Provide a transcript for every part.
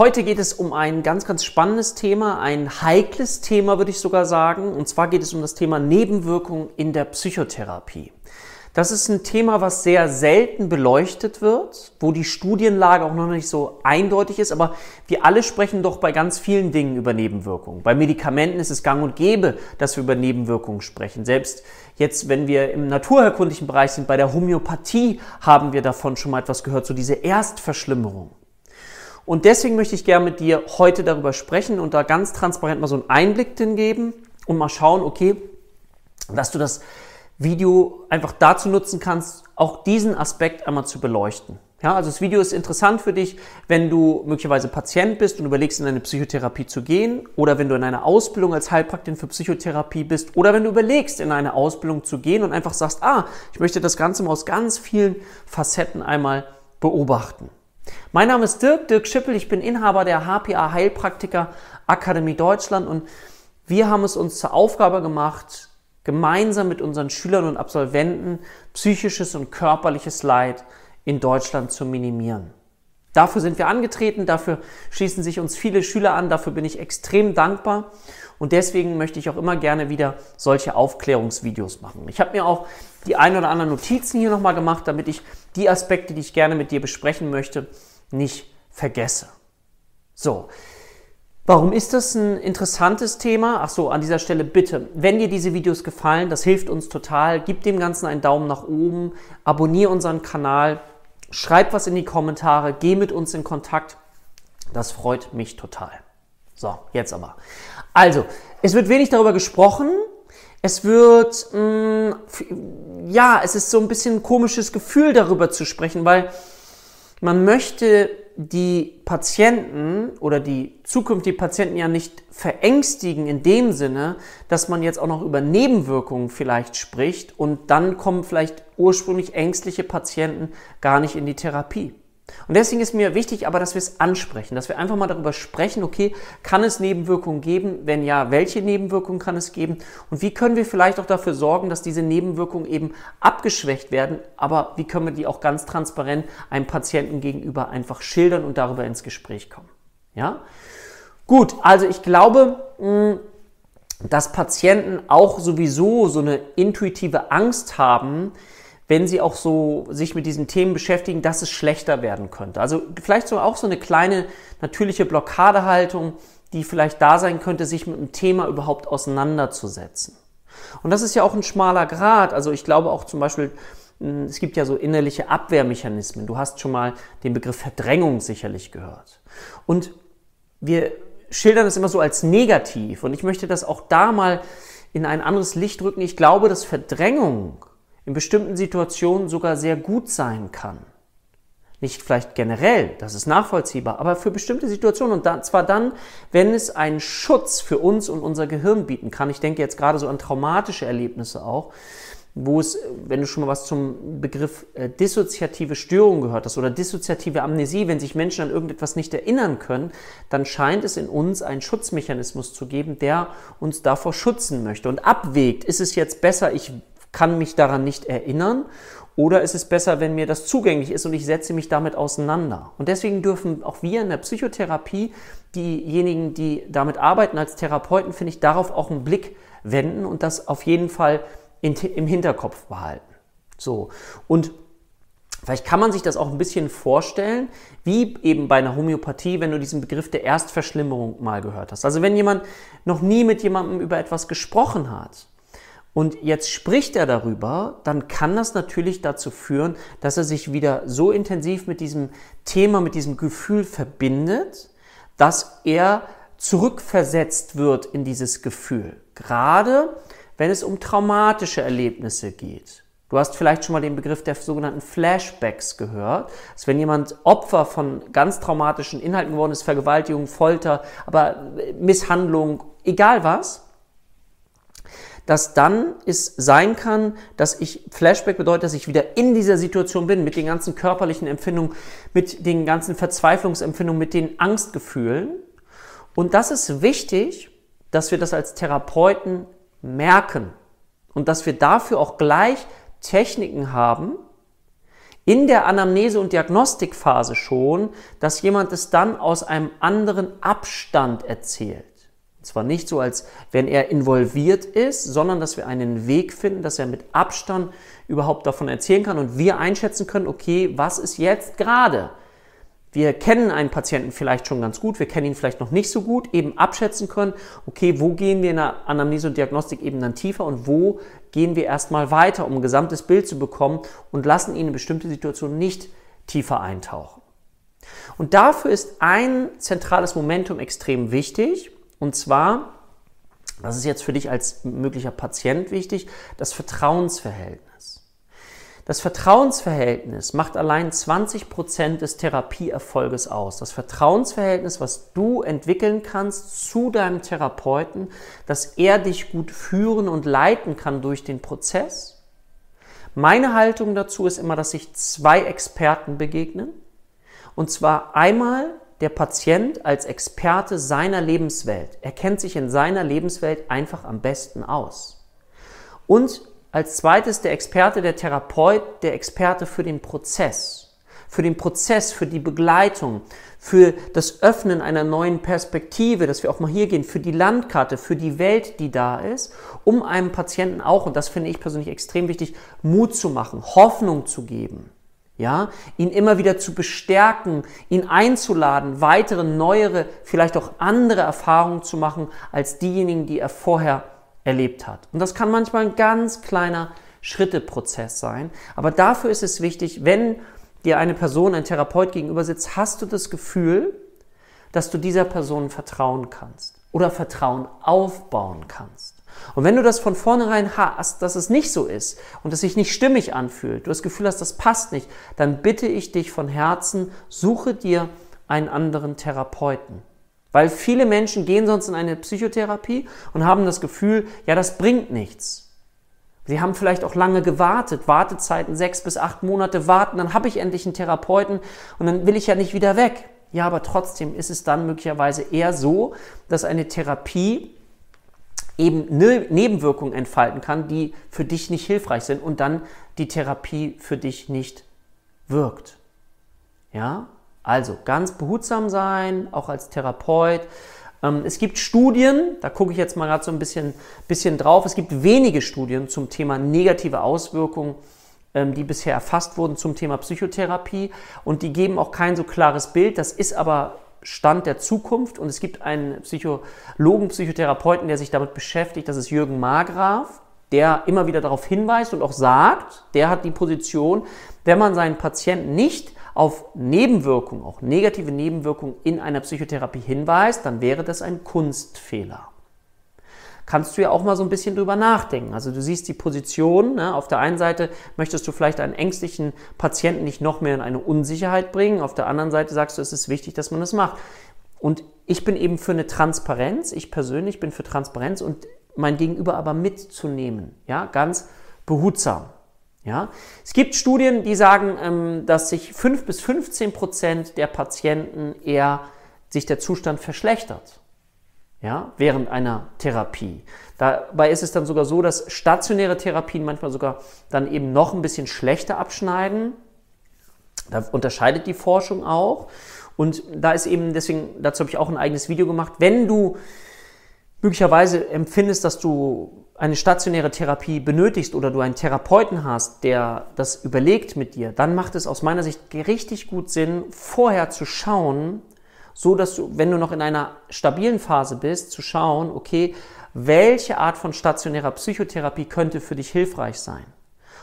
Heute geht es um ein ganz, ganz spannendes Thema, ein heikles Thema, würde ich sogar sagen. Und zwar geht es um das Thema Nebenwirkungen in der Psychotherapie. Das ist ein Thema, was sehr selten beleuchtet wird, wo die Studienlage auch noch nicht so eindeutig ist, aber wir alle sprechen doch bei ganz vielen Dingen über Nebenwirkungen. Bei Medikamenten ist es gang und gäbe, dass wir über Nebenwirkungen sprechen. Selbst jetzt, wenn wir im naturherkundlichen Bereich sind, bei der Homöopathie haben wir davon schon mal etwas gehört, so diese Erstverschlimmerung. Und deswegen möchte ich gerne mit dir heute darüber sprechen und da ganz transparent mal so einen Einblick geben und mal schauen, okay, dass du das Video einfach dazu nutzen kannst, auch diesen Aspekt einmal zu beleuchten. Ja, also das Video ist interessant für dich, wenn du möglicherweise Patient bist und überlegst, in eine Psychotherapie zu gehen oder wenn du in einer Ausbildung als Heilpraktiker für Psychotherapie bist oder wenn du überlegst, in eine Ausbildung zu gehen und einfach sagst, ah, ich möchte das Ganze mal aus ganz vielen Facetten einmal beobachten. Mein Name ist Dirk, Dirk Schippel, ich bin Inhaber der HPA Heilpraktiker Akademie Deutschland und wir haben es uns zur Aufgabe gemacht, gemeinsam mit unseren Schülern und Absolventen psychisches und körperliches Leid in Deutschland zu minimieren. Dafür sind wir angetreten, dafür schließen sich uns viele Schüler an, dafür bin ich extrem dankbar und deswegen möchte ich auch immer gerne wieder solche Aufklärungsvideos machen. Ich habe mir auch die ein oder anderen Notizen hier nochmal gemacht, damit ich die Aspekte, die ich gerne mit dir besprechen möchte, nicht vergesse. So, Warum ist das ein interessantes Thema? Ach so, an dieser Stelle bitte, wenn dir diese Videos gefallen, das hilft uns total, gib dem Ganzen einen Daumen nach oben, abonniere unseren Kanal, schreib was in die Kommentare, geh mit uns in Kontakt. Das freut mich total. So, jetzt aber. Also, es wird wenig darüber gesprochen. Es wird, mh, mm, ja, es ist so ein bisschen ein komisches Gefühl darüber zu sprechen, weil man möchte die Patienten oder die zukünftigen Patienten ja nicht verängstigen in dem Sinne, dass man jetzt auch noch über Nebenwirkungen vielleicht spricht und dann kommen vielleicht ursprünglich ängstliche Patienten gar nicht in die Therapie. Und deswegen ist mir wichtig aber, dass wir es ansprechen, dass wir einfach mal darüber sprechen, okay, kann es Nebenwirkungen geben? Wenn ja, welche Nebenwirkungen kann es geben? Und wie können wir vielleicht auch dafür sorgen, dass diese Nebenwirkungen eben abgeschwächt werden? Aber wie können wir die auch ganz transparent einem Patienten gegenüber einfach schildern und darüber ins Gespräch kommen? Ja? Gut, also ich glaube, dass Patienten auch sowieso so eine intuitive Angst haben, wenn sie auch so sich mit diesen Themen beschäftigen, dass es schlechter werden könnte. Also vielleicht so auch so eine kleine natürliche Blockadehaltung, die vielleicht da sein könnte, sich mit dem Thema überhaupt auseinanderzusetzen. Und das ist ja auch ein schmaler Grad. Also ich glaube auch zum Beispiel, hm, es gibt ja so innerliche Abwehrmechanismen. Du hast schon mal den Begriff Verdrängung sicherlich gehört. Und wir schildern es immer so als negativ. Und ich möchte das auch da mal in ein anderes Licht rücken. Ich glaube, dass Verdrängung in bestimmten Situationen sogar sehr gut sein kann. Nicht vielleicht generell, das ist nachvollziehbar, aber für bestimmte Situationen und da, zwar dann, wenn es einen Schutz für uns und unser Gehirn bieten kann. Ich denke jetzt gerade so an traumatische Erlebnisse auch, wo es, wenn du schon mal was zum Begriff äh, dissoziative Störung gehört hast oder dissoziative Amnesie, wenn sich Menschen an irgendetwas nicht erinnern können, dann scheint es in uns einen Schutzmechanismus zu geben, der uns davor schützen möchte und abwägt, ist es jetzt besser, ich kann mich daran nicht erinnern oder ist es besser, wenn mir das zugänglich ist und ich setze mich damit auseinander? Und deswegen dürfen auch wir in der Psychotherapie, diejenigen, die damit arbeiten als Therapeuten, finde ich, darauf auch einen Blick wenden und das auf jeden Fall in, im Hinterkopf behalten. So. Und Vielleicht kann man sich das auch ein bisschen vorstellen, wie eben bei einer Homöopathie, wenn du diesen Begriff der Erstverschlimmerung mal gehört hast. Also wenn jemand noch nie mit jemandem über etwas gesprochen hat und jetzt spricht er darüber, dann kann das natürlich dazu führen, dass er sich wieder so intensiv mit diesem Thema, mit diesem Gefühl verbindet, dass er zurückversetzt wird in dieses Gefühl. Gerade wenn es um traumatische Erlebnisse geht. Du hast vielleicht schon mal den Begriff der sogenannten Flashbacks gehört. dass wenn jemand Opfer von ganz traumatischen Inhalten geworden ist, Vergewaltigung, Folter, aber Misshandlung, egal was, dass dann es sein kann, dass ich Flashback bedeutet, dass ich wieder in dieser Situation bin, mit den ganzen körperlichen Empfindungen, mit den ganzen Verzweiflungsempfindungen, mit den Angstgefühlen. Und das ist wichtig, dass wir das als Therapeuten merken und dass wir dafür auch gleich Techniken haben, in der Anamnese- und Diagnostikphase schon, dass jemand es dann aus einem anderen Abstand erzählt. Und zwar nicht so, als wenn er involviert ist, sondern dass wir einen Weg finden, dass er mit Abstand überhaupt davon erzählen kann und wir einschätzen können, okay, was ist jetzt gerade? Wir kennen einen Patienten vielleicht schon ganz gut, wir kennen ihn vielleicht noch nicht so gut, eben abschätzen können, okay, wo gehen wir in der Anamnese und Diagnostik eben dann tiefer und wo gehen wir erstmal weiter, um ein gesamtes Bild zu bekommen und lassen ihn in bestimmte Situationen nicht tiefer eintauchen. Und dafür ist ein zentrales Momentum extrem wichtig und zwar, das ist jetzt für dich als möglicher Patient wichtig, das Vertrauensverhältnis. Das Vertrauensverhältnis macht allein 20 Prozent des Therapieerfolges aus. Das Vertrauensverhältnis, was du entwickeln kannst zu deinem Therapeuten, dass er dich gut führen und leiten kann durch den Prozess. Meine Haltung dazu ist immer, dass sich zwei Experten begegnen. Und zwar einmal der Patient als Experte seiner Lebenswelt. Er kennt sich in seiner Lebenswelt einfach am besten aus. Und als zweites der Experte, der Therapeut, der Experte für den Prozess. Für den Prozess, für die Begleitung, für das Öffnen einer neuen Perspektive, dass wir auch mal hier gehen, für die Landkarte, für die Welt, die da ist, um einem Patienten auch, und das finde ich persönlich extrem wichtig, Mut zu machen, Hoffnung zu geben. Ja, ihn immer wieder zu bestärken, ihn einzuladen, weitere, neuere, vielleicht auch andere Erfahrungen zu machen als diejenigen, die er vorher erlebt hat. Und das kann manchmal ein ganz kleiner Schritteprozess sein. Aber dafür ist es wichtig, wenn dir eine Person, ein Therapeut gegenüber sitzt, hast du das Gefühl, dass du dieser Person vertrauen kannst oder Vertrauen aufbauen kannst. Und wenn du das von vornherein hast, dass es nicht so ist und es sich nicht stimmig anfühlt, du das Gefühl hast, das passt nicht, dann bitte ich dich von Herzen, suche dir einen anderen Therapeuten. Weil viele Menschen gehen sonst in eine Psychotherapie und haben das Gefühl, ja, das bringt nichts. Sie haben vielleicht auch lange gewartet, Wartezeiten sechs bis acht Monate warten, dann habe ich endlich einen Therapeuten und dann will ich ja nicht wieder weg. Ja, aber trotzdem ist es dann möglicherweise eher so, dass eine Therapie eben ne-, Nebenwirkungen entfalten kann, die für dich nicht hilfreich sind und dann die Therapie für dich nicht wirkt. Ja, also ganz behutsam sein, auch als Therapeut. Ähm, es gibt Studien, da gucke ich jetzt mal gerade so ein bisschen, bisschen drauf. Es gibt wenige Studien zum Thema negative Auswirkungen, ähm, die bisher erfasst wurden zum Thema Psychotherapie. Und die geben auch kein so klares Bild. Das ist aber Stand der Zukunft. Und es gibt einen Psychologen, Psychotherapeuten, der sich damit beschäftigt. Das ist Jürgen Margraf der immer wieder darauf hinweist und auch sagt, der hat die Position, wenn man seinen Patienten nicht auf Nebenwirkungen, auch negative Nebenwirkungen in einer Psychotherapie hinweist, dann wäre das ein Kunstfehler. Kannst du ja auch mal so ein bisschen drüber nachdenken. Also du siehst die Position, ne? auf der einen Seite möchtest du vielleicht einen ängstlichen Patienten nicht noch mehr in eine Unsicherheit bringen, auf der anderen Seite sagst du, es ist wichtig, dass man das macht. Und ich bin eben für eine Transparenz, ich persönlich bin für Transparenz und mein Gegenüber aber mitzunehmen, ja, ganz behutsam. Ja? Es gibt Studien, die sagen, ähm, dass sich 5 bis 15 Prozent der Patienten eher sich der Zustand verschlechtert ja, während einer Therapie. Dabei ist es dann sogar so, dass stationäre Therapien manchmal sogar dann eben noch ein bisschen schlechter abschneiden. Da unterscheidet die Forschung auch. Und da ist eben, deswegen, dazu habe ich auch ein eigenes Video gemacht, wenn du möglicherweise empfindest, dass du eine stationäre Therapie benötigst oder du einen Therapeuten hast, der das überlegt mit dir, dann macht es aus meiner Sicht richtig gut Sinn, vorher zu schauen, so dass du, wenn du noch in einer stabilen Phase bist, zu schauen, okay, welche Art von stationärer Psychotherapie könnte für dich hilfreich sein?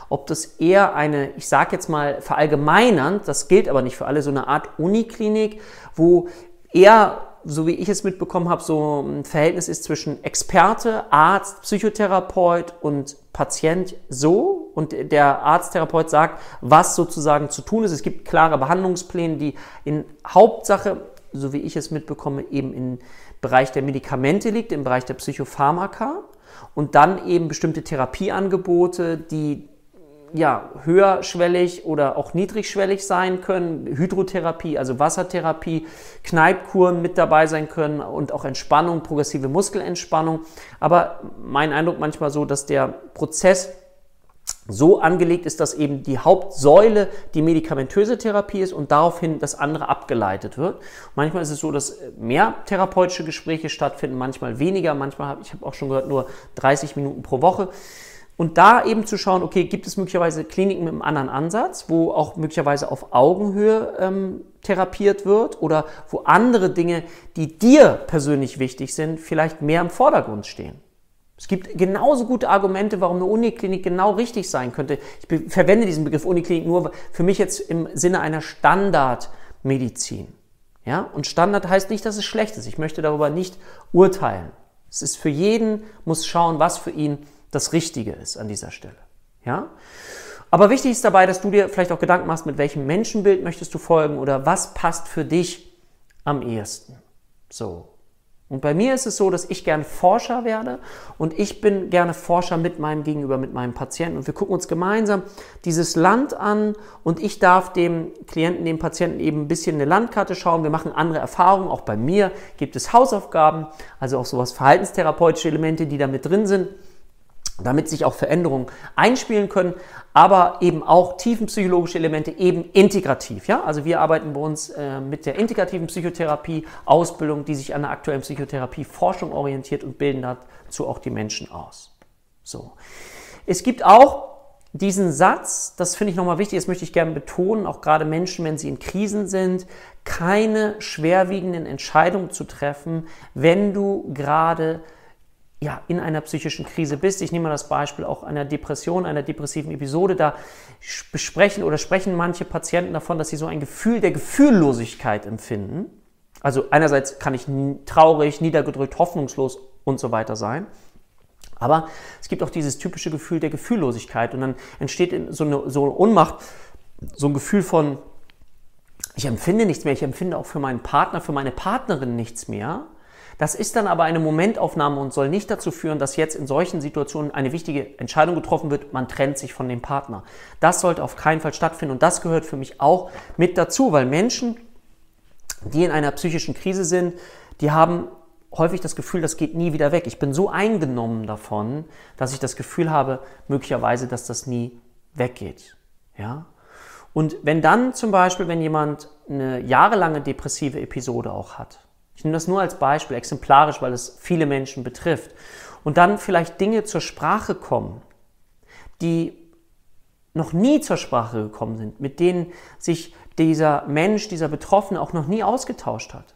Ob das eher eine, ich sage jetzt mal verallgemeinernd, das gilt aber nicht für alle, so eine Art Uniklinik, wo eher so wie ich es mitbekommen habe, so ein Verhältnis ist zwischen Experte, Arzt, Psychotherapeut und Patient so und der Arzttherapeut sagt, was sozusagen zu tun ist. Es gibt klare Behandlungspläne, die in Hauptsache, so wie ich es mitbekomme, eben im Bereich der Medikamente liegt, im Bereich der Psychopharmaka und dann eben bestimmte Therapieangebote, die ja, höherschwellig oder auch niedrigschwellig sein können. Hydrotherapie, also Wassertherapie, Kneipkuren mit dabei sein können und auch Entspannung, progressive Muskelentspannung. Aber mein Eindruck manchmal so, dass der Prozess so angelegt ist, dass eben die Hauptsäule die medikamentöse Therapie ist und daraufhin das andere abgeleitet wird. Manchmal ist es so, dass mehr therapeutische Gespräche stattfinden, manchmal weniger, manchmal habe ich habe auch schon gehört nur 30 Minuten pro Woche. Und da eben zu schauen, okay, gibt es möglicherweise Kliniken mit einem anderen Ansatz, wo auch möglicherweise auf Augenhöhe ähm, therapiert wird oder wo andere Dinge, die dir persönlich wichtig sind, vielleicht mehr im Vordergrund stehen. Es gibt genauso gute Argumente, warum eine Uniklinik genau richtig sein könnte. Ich verwende diesen Begriff Uniklinik nur für mich jetzt im Sinne einer Standardmedizin. Ja? Und Standard heißt nicht, dass es schlecht ist. Ich möchte darüber nicht urteilen. Es ist für jeden, muss schauen, was für ihn das Richtige ist an dieser Stelle. Ja? Aber wichtig ist dabei, dass du dir vielleicht auch Gedanken machst, mit welchem Menschenbild möchtest du folgen oder was passt für dich am ehesten. So. Und bei mir ist es so, dass ich gerne Forscher werde und ich bin gerne Forscher mit meinem Gegenüber, mit meinem Patienten. Und wir gucken uns gemeinsam dieses Land an und ich darf dem Klienten, dem Patienten eben ein bisschen eine Landkarte schauen. Wir machen andere Erfahrungen. Auch bei mir gibt es Hausaufgaben, also auch sowas verhaltenstherapeutische Elemente, die da mit drin sind damit sich auch Veränderungen einspielen können, aber eben auch tiefenpsychologische Elemente eben integrativ. Ja? Also wir arbeiten bei uns äh, mit der integrativen Psychotherapie, Ausbildung, die sich an der aktuellen Psychotherapie Forschung orientiert und bilden dazu auch die Menschen aus. So. Es gibt auch diesen Satz, das finde ich nochmal wichtig, das möchte ich gerne betonen, auch gerade Menschen, wenn sie in Krisen sind, keine schwerwiegenden Entscheidungen zu treffen, wenn du gerade ja, in einer psychischen Krise bist. Ich nehme mal das Beispiel auch einer Depression, einer depressiven Episode. Da besprechen oder sprechen manche Patienten davon, dass sie so ein Gefühl der Gefühllosigkeit empfinden. Also einerseits kann ich traurig, niedergedrückt, hoffnungslos und so weiter sein. Aber es gibt auch dieses typische Gefühl der Gefühllosigkeit und dann entsteht so eine, so eine Unmacht, so ein Gefühl von, ich empfinde nichts mehr, ich empfinde auch für meinen Partner, für meine Partnerin nichts mehr. Das ist dann aber eine Momentaufnahme und soll nicht dazu führen, dass jetzt in solchen Situationen eine wichtige Entscheidung getroffen wird, man trennt sich von dem Partner. Das sollte auf keinen Fall stattfinden und das gehört für mich auch mit dazu, weil Menschen, die in einer psychischen Krise sind, die haben häufig das Gefühl, das geht nie wieder weg. Ich bin so eingenommen davon, dass ich das Gefühl habe, möglicherweise, dass das nie weggeht. Ja? Und wenn dann zum Beispiel, wenn jemand eine jahrelange depressive Episode auch hat, ich nehme das nur als Beispiel, exemplarisch, weil es viele Menschen betrifft. Und dann vielleicht Dinge zur Sprache kommen, die noch nie zur Sprache gekommen sind, mit denen sich dieser Mensch, dieser Betroffene auch noch nie ausgetauscht hat.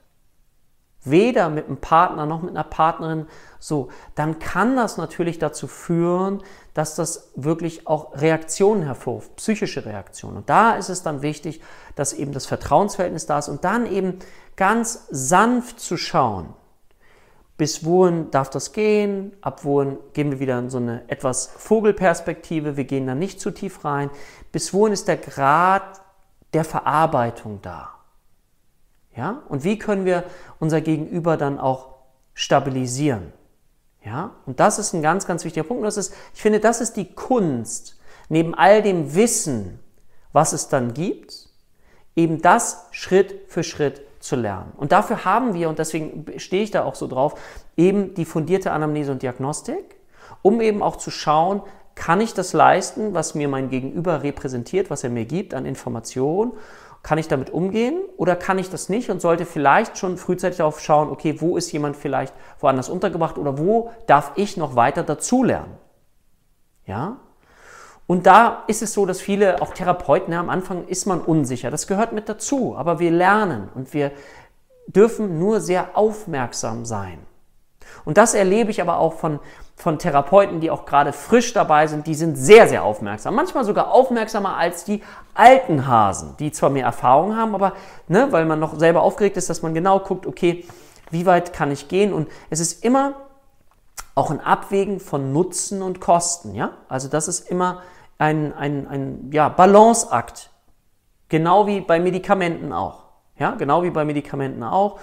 Weder mit einem Partner noch mit einer Partnerin so, dann kann das natürlich dazu führen, dass das wirklich auch Reaktionen hervorruft, psychische Reaktionen. Und da ist es dann wichtig, dass eben das Vertrauensverhältnis da ist und dann eben ganz sanft zu schauen, bis wohin darf das gehen, ab wohin gehen wir wieder in so eine etwas Vogelperspektive, wir gehen da nicht zu tief rein, bis wohin ist der Grad der Verarbeitung da. Ja? Und wie können wir unser Gegenüber dann auch stabilisieren? Ja? Und das ist ein ganz, ganz wichtiger Punkt. Und das ist, ich finde, das ist die Kunst, neben all dem Wissen, was es dann gibt, eben das Schritt für Schritt zu lernen. Und dafür haben wir, und deswegen stehe ich da auch so drauf, eben die fundierte Anamnese und Diagnostik, um eben auch zu schauen, kann ich das leisten, was mir mein Gegenüber repräsentiert, was er mir gibt an Informationen? Kann ich damit umgehen oder kann ich das nicht und sollte vielleicht schon frühzeitig darauf schauen, okay, wo ist jemand vielleicht woanders untergebracht oder wo darf ich noch weiter dazulernen? Ja? Und da ist es so, dass viele, auch Therapeuten, ja, am Anfang ist man unsicher. Das gehört mit dazu. Aber wir lernen und wir dürfen nur sehr aufmerksam sein. Und das erlebe ich aber auch von, von Therapeuten, die auch gerade frisch dabei sind. Die sind sehr, sehr aufmerksam. Manchmal sogar aufmerksamer als die alten Hasen, die zwar mehr Erfahrung haben, aber ne, weil man noch selber aufgeregt ist, dass man genau guckt, okay, wie weit kann ich gehen? Und es ist immer auch ein Abwägen von Nutzen und Kosten. Ja? Also das ist immer ein, ein, ein ja, Balanceakt. Genau wie bei Medikamenten auch. Ja, genau wie bei Medikamenten auch.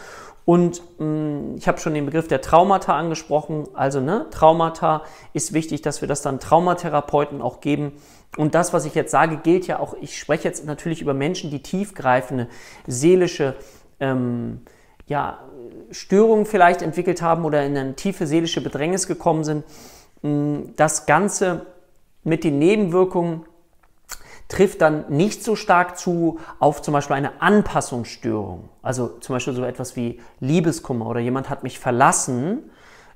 Und mh, mm, ich habe schon den Begriff der Traumata angesprochen. Also ne, Traumata ist wichtig, dass wir das dann Traumatherapeuten auch geben. Und das, was ich jetzt sage, gilt ja auch, ich spreche jetzt natürlich über Menschen, die tiefgreifende seelische ähm, ja, Störungen vielleicht entwickelt haben oder in eine tiefe seelische Bedrängnis gekommen sind. Mm, das Ganze mit den Nebenwirkungen trifft dann nicht so stark zu auf zum Beispiel eine Anpassungsstörung. Also zum Beispiel so etwas wie Liebeskummer oder jemand hat mich verlassen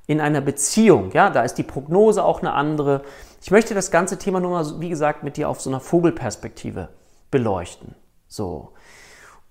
in einer Beziehung. Ja, da ist die Prognose auch eine andere. Ich möchte das ganze Thema nur mal, wie gesagt, mit dir auf so einer Vogelperspektive beleuchten. So.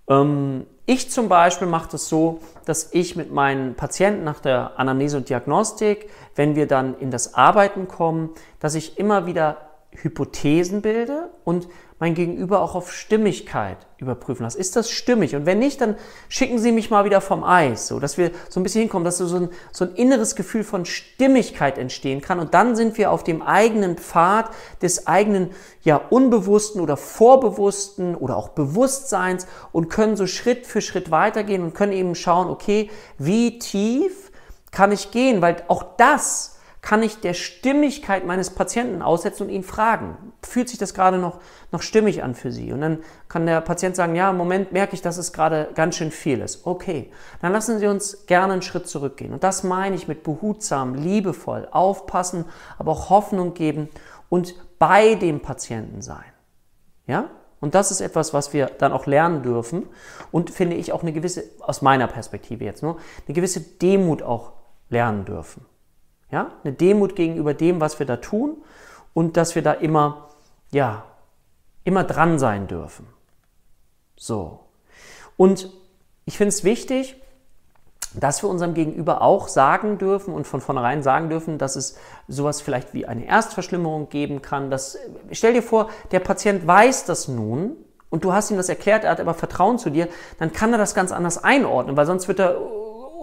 Ähm, ich zum Beispiel mache das so, dass ich mit meinen Patienten nach der Anamnese und Diagnostik, wenn wir dann in das Arbeiten kommen, dass ich immer wieder Hypothesen bilde und mein Gegenüber auch auf Stimmigkeit überprüfen lasse. Ist das stimmig? Und wenn nicht, dann schicken Sie mich mal wieder vom Eis, so dass wir so ein bisschen hinkommen, dass so ein, so ein inneres Gefühl von Stimmigkeit entstehen kann. Und dann sind wir auf dem eigenen Pfad des eigenen, ja, unbewussten oder vorbewussten oder auch Bewusstseins und können so Schritt für Schritt weitergehen und können eben schauen, okay, wie tief kann ich gehen? Weil auch das kann ich der Stimmigkeit meines Patienten aussetzen und ihn fragen, fühlt sich das gerade noch, noch stimmig an für Sie? Und dann kann der Patient sagen, ja, im Moment merke ich, dass es gerade ganz schön viel ist. Okay, dann lassen Sie uns gerne einen Schritt zurückgehen. Und das meine ich mit behutsam, liebevoll, aufpassen, aber auch Hoffnung geben und bei dem Patienten sein. Ja? Und das ist etwas, was wir dann auch lernen dürfen und finde ich auch eine gewisse, aus meiner Perspektive jetzt nur, eine gewisse Demut auch lernen dürfen. Ja? Eine Demut gegenüber dem, was wir da tun und dass wir da immer, ja, immer dran sein dürfen. So. Und ich finde es wichtig, dass wir unserem Gegenüber auch sagen dürfen und von vornherein sagen dürfen, dass es sowas vielleicht wie eine Erstverschlimmerung geben kann. Dass, stell dir vor, der Patient weiß das nun und du hast ihm das erklärt, er hat aber Vertrauen zu dir, dann kann er das ganz anders einordnen, weil sonst wird er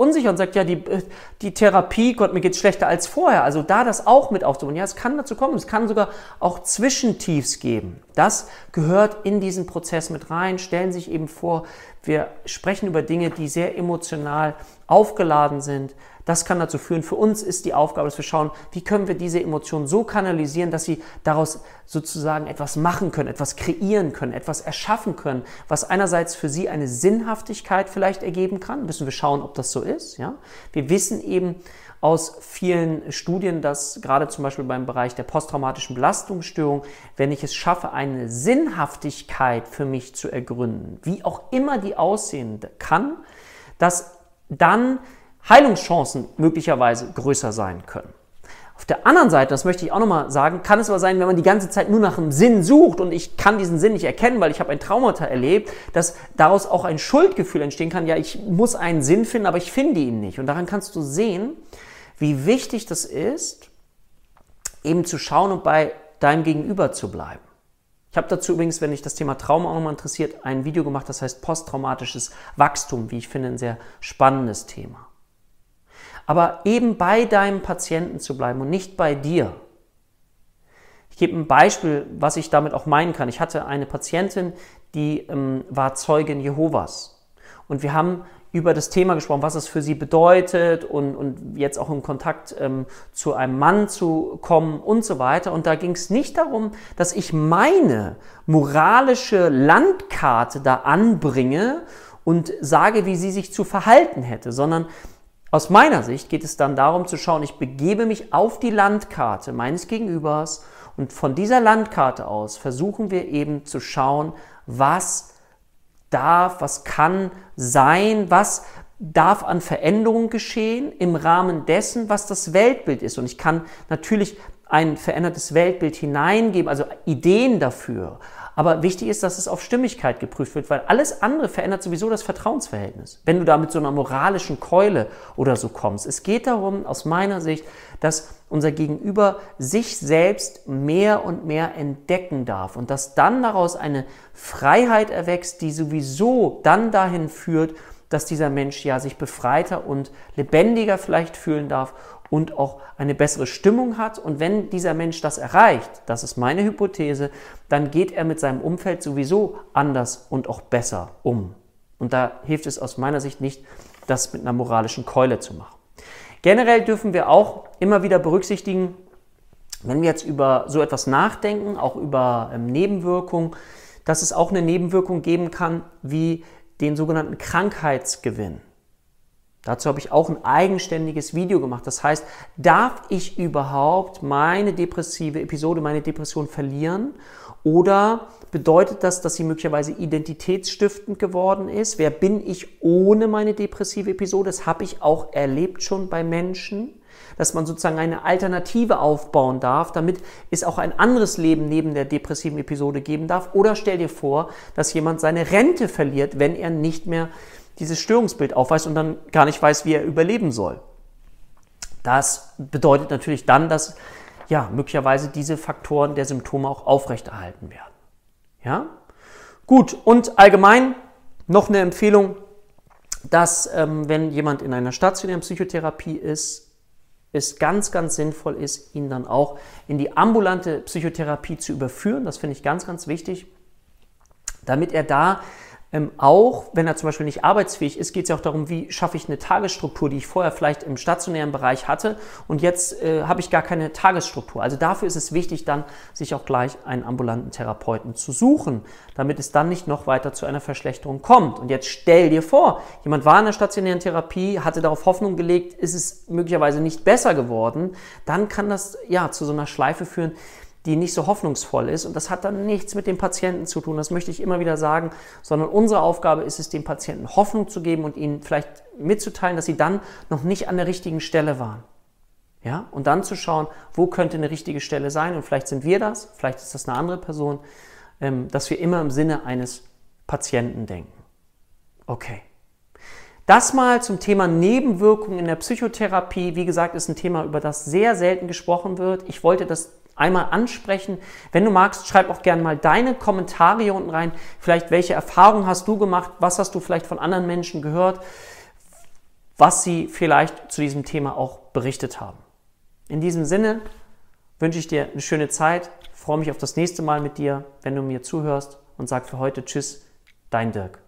unsicher und sagt, ja, die, äh, die Therapie, Gott, mir geht's schlechter als vorher. Also da das auch mit aufzubauen. Ja, es kann dazu kommen. Es kann sogar auch Zwischentiefs geben. Das gehört in diesen Prozess mit rein. Stellen sich eben vor, wir sprechen über Dinge, die sehr emotional aufgeladen sind. Das kann dazu führen, für uns ist die Aufgabe, dass wir schauen, wie können wir diese Emotionen so kanalisieren, dass sie daraus sozusagen etwas machen können, etwas kreieren können, etwas erschaffen können, was einerseits für sie eine Sinnhaftigkeit vielleicht ergeben kann. Müssen wir schauen, ob das so ist. Ja? Wir wissen eben aus vielen Studien, dass gerade zum Beispiel beim Bereich der posttraumatischen Belastungsstörung, wenn ich es schaffe, eine Sinnhaftigkeit für mich zu ergründen, wie auch immer die aussehen kann, dass dann Heilungschancen möglicherweise größer sein können. Auf der anderen Seite, das möchte ich auch nochmal sagen, kann es aber sein, wenn man die ganze Zeit nur nach einem Sinn sucht und ich kann diesen Sinn nicht erkennen, weil ich habe ein Traumata erlebt, dass daraus auch ein Schuldgefühl entstehen kann. Ja, ich muss einen Sinn finden, aber ich finde ihn nicht. Und daran kannst du sehen, wie wichtig das ist, eben zu schauen und bei deinem Gegenüber zu bleiben. Ich habe dazu übrigens, wenn dich das Thema Trauma auch nochmal interessiert, ein Video gemacht, das heißt posttraumatisches Wachstum, wie ich finde, ein sehr spannendes Thema aber eben bei deinem Patienten zu bleiben und nicht bei dir. Ich gebe ein Beispiel, was ich damit auch meinen kann. Ich hatte eine Patientin, die ähm, war Zeugin Jehovas. Und wir haben über das Thema gesprochen, was es für sie bedeutet und, und jetzt auch in Kontakt ähm, zu einem Mann zu kommen und so weiter. Und da ging es nicht darum, dass ich meine moralische Landkarte da anbringe und sage, wie sie sich zu verhalten hätte, sondern aus meiner Sicht geht es dann darum zu schauen, ich begebe mich auf die Landkarte meines Gegenübers und von dieser Landkarte aus versuchen wir eben zu schauen, was darf, was kann sein, was darf an Veränderungen geschehen im Rahmen dessen, was das Weltbild ist. Und ich kann natürlich ein verändertes Weltbild hineingeben, also Ideen dafür. Aber wichtig ist, dass es auf Stimmigkeit geprüft wird, weil alles andere verändert sowieso das Vertrauensverhältnis. Wenn du da mit so einer moralischen Keule oder so kommst. Es geht darum, aus meiner Sicht, dass unser Gegenüber sich selbst mehr und mehr entdecken darf und dass dann daraus eine Freiheit erwächst, die sowieso dann dahin führt, dass dieser Mensch ja sich befreiter und lebendiger vielleicht fühlen darf und auch eine bessere Stimmung hat. Und wenn dieser Mensch das erreicht, das ist meine Hypothese, dann geht er mit seinem Umfeld sowieso anders und auch besser um. Und da hilft es aus meiner Sicht nicht, das mit einer moralischen Keule zu machen. Generell dürfen wir auch immer wieder berücksichtigen, wenn wir jetzt über so etwas nachdenken, auch über ähm, Nebenwirkungen, dass es auch eine Nebenwirkung geben kann wie den sogenannten Krankheitsgewinn. Dazu habe ich auch ein eigenständiges Video gemacht. Das heißt, darf ich überhaupt meine depressive Episode, meine Depression verlieren? Oder bedeutet das, dass sie möglicherweise identitätsstiftend geworden ist? Wer bin ich ohne meine depressive Episode? Das habe ich auch erlebt schon bei Menschen, dass man sozusagen eine Alternative aufbauen darf, damit es auch ein anderes Leben neben der depressiven Episode geben darf. Oder stell dir vor, dass jemand seine Rente verliert, wenn er nicht mehr dieses Störungsbild aufweist und dann gar nicht weiß, wie er überleben soll. Das bedeutet natürlich dann, dass ja, möglicherweise diese Faktoren der Symptome auch aufrechterhalten werden. Ja? Gut, und allgemein noch eine Empfehlung, dass ähm, wenn jemand in einer stationären Psychotherapie ist, es ganz, ganz sinnvoll ist, ihn dann auch in die ambulante Psychotherapie zu überführen. Das finde ich ganz, ganz wichtig, damit er da ähm, auch, wenn er zum Beispiel nicht arbeitsfähig ist, geht es ja auch darum, wie schaffe ich eine Tagesstruktur, die ich vorher vielleicht im stationären Bereich hatte und jetzt äh, habe ich gar keine Tagesstruktur. Also dafür ist es wichtig, dann sich auch gleich einen ambulanten Therapeuten zu suchen, damit es dann nicht noch weiter zu einer Verschlechterung kommt. Und jetzt stell dir vor, jemand war in der stationären Therapie, hatte darauf Hoffnung gelegt, ist es möglicherweise nicht besser geworden, dann kann das ja zu so einer Schleife führen, die nicht so hoffnungsvoll ist. Und das hat dann nichts mit dem Patienten zu tun, das möchte ich immer wieder sagen, sondern unsere Aufgabe ist es, dem Patienten Hoffnung zu geben und ihnen vielleicht mitzuteilen, dass sie dann noch nicht an der richtigen Stelle waren. Ja? Und dann zu schauen, wo könnte eine richtige Stelle sein. Und vielleicht sind wir das, vielleicht ist das eine andere Person, ähm, dass wir immer im Sinne eines Patienten denken. Okay. Das mal zum Thema Nebenwirkungen in der Psychotherapie. Wie gesagt, ist ein Thema, über das sehr selten gesprochen wird. Ich wollte das einmal ansprechen. Wenn du magst, schreib auch gerne mal deine Kommentare hier unten rein. Vielleicht, welche Erfahrungen hast du gemacht? Was hast du vielleicht von anderen Menschen gehört? Was sie vielleicht zu diesem Thema auch berichtet haben. In diesem Sinne wünsche ich dir eine schöne Zeit. freue mich auf das nächste Mal mit dir, wenn du mir zuhörst und sag für heute Tschüss, dein Dirk.